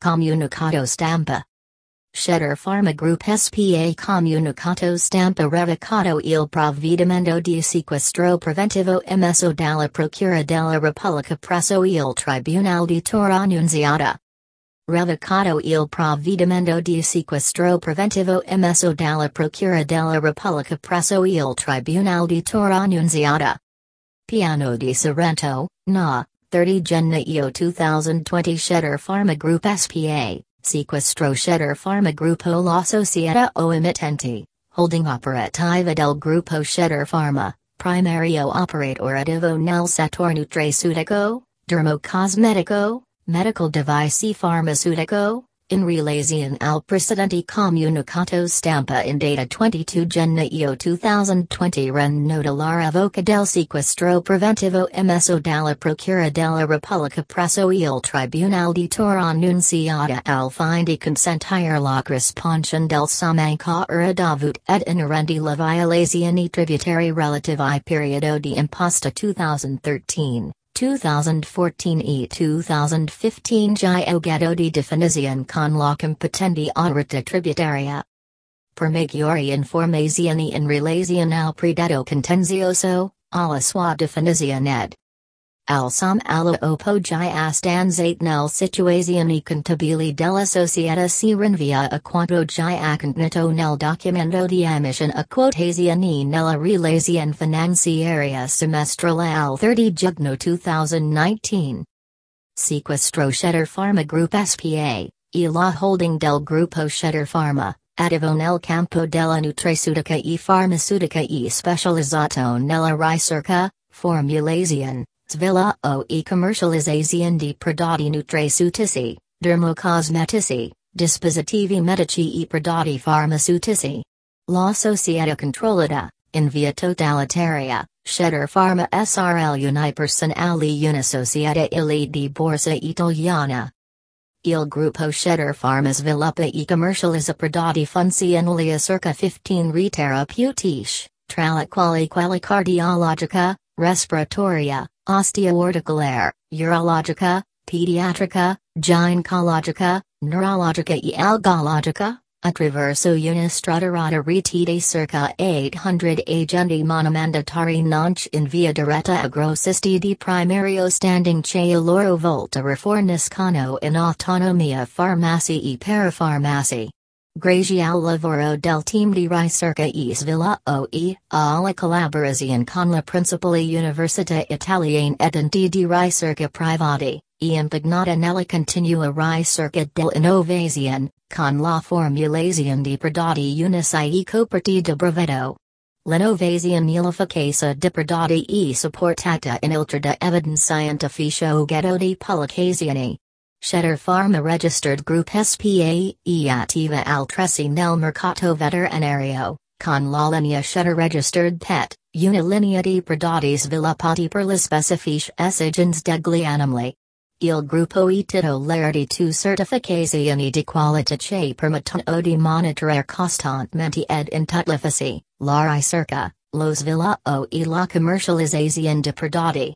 Comunicato Stampa. Shedir Pharma Group SPA Comunicato Stampa Revocato il provvedimento di sequestro preventivo emesso dalla Procura della Repubblica presso il Tribunale di Torre Annunziata. Revocato il provvedimento di sequestro preventivo emesso dalla Procura della Repubblica presso il Tribunale di Torre Annunziata. Piano di Sorrento, Na, 30 Gennaio 2020 Shedir Pharma Group SPA, Sequestro Shedir Pharma Gruppo La Società o Emittenti, Holding Operativa del Gruppo Shedir Pharma, Primario Operativo nel settore nutraceutico, dermocosmetico, medical device pharmaceutico, in relazione al precedente comunicato stampa in data 22 gennaio 2020 renota la revoca del sequestro preventivo emesso dalla Procura della Repubblica presso il Tribunale di Torre Annunziata al fine di consentire la responsion del sammancara davut ed inerenti la violazioni tributari relative ai periodo di imposta 2013. 2014 e 2015 Giogetto di definizione con la competenti autorita tributaria. Per maggiori informazioni in relazione al predetto contenzioso, alla sua definizione ed al som allo appoggi astanzate nel situazioni contabili della società si rinvia a quanto già accontento nel documento di ammissione a quotazioni nella relazione finanziaria semestrale al 30 giugno 2019. Sequestro Shedir Pharma Group SPA, e la holding del Gruppo Shedir Pharma, attivo nel campo della nutraceutica e farmaceutica e specializzato nella ricerca, formulazione, Svilla o e commercializzazione di prodotti nutraceutici, dermocosmetici, dispositivi medici e prodotti farmaceutici. La società controllata, in via totalitaria, Shedir Pharma SRL Unipersonale una società di borsa italiana. Il gruppo Shedir Pharma sviluppa e commercializza prodotti funzionali a circa 15 reterapeutici, tra le quali quella cardiologica, respiratoria, osteoarticolare, urologica, pediatrica, gynecologica, neurologica e algologica, attraverso una strutturata rete di circa 800 agenti monomandatari nonch in via diretta a grossisti di primario standing che loro volta riforniscono in autonomia farmaci e parafarmaci. Grazie al lavoro del team di ricerca e sviluppo alla collaborazione con la principale università italiana ed enti di ricerca privati, e impegnata nella continua ricerca dell'innovazione, con la formulazione di prodotti unici e coperti di brevetto. L'innovazione e l'efficacia di prodotti e supportata inoltre da evidence scientifica oggetto di pubblicazioni. Shedir Pharma Registered Group SPA e attiva altresì nel mercato veterinario, con la linea Shedir Registered PET, una linea di prodotti sviluppati per le specifiche esigenze degli animali. Il gruppo e titolare di tu certificazioni di qualità che permettono di monitorare costantemente ed in tutte le fasi, la ricerca, lo sviluppo e la commercializzazione di prodotti.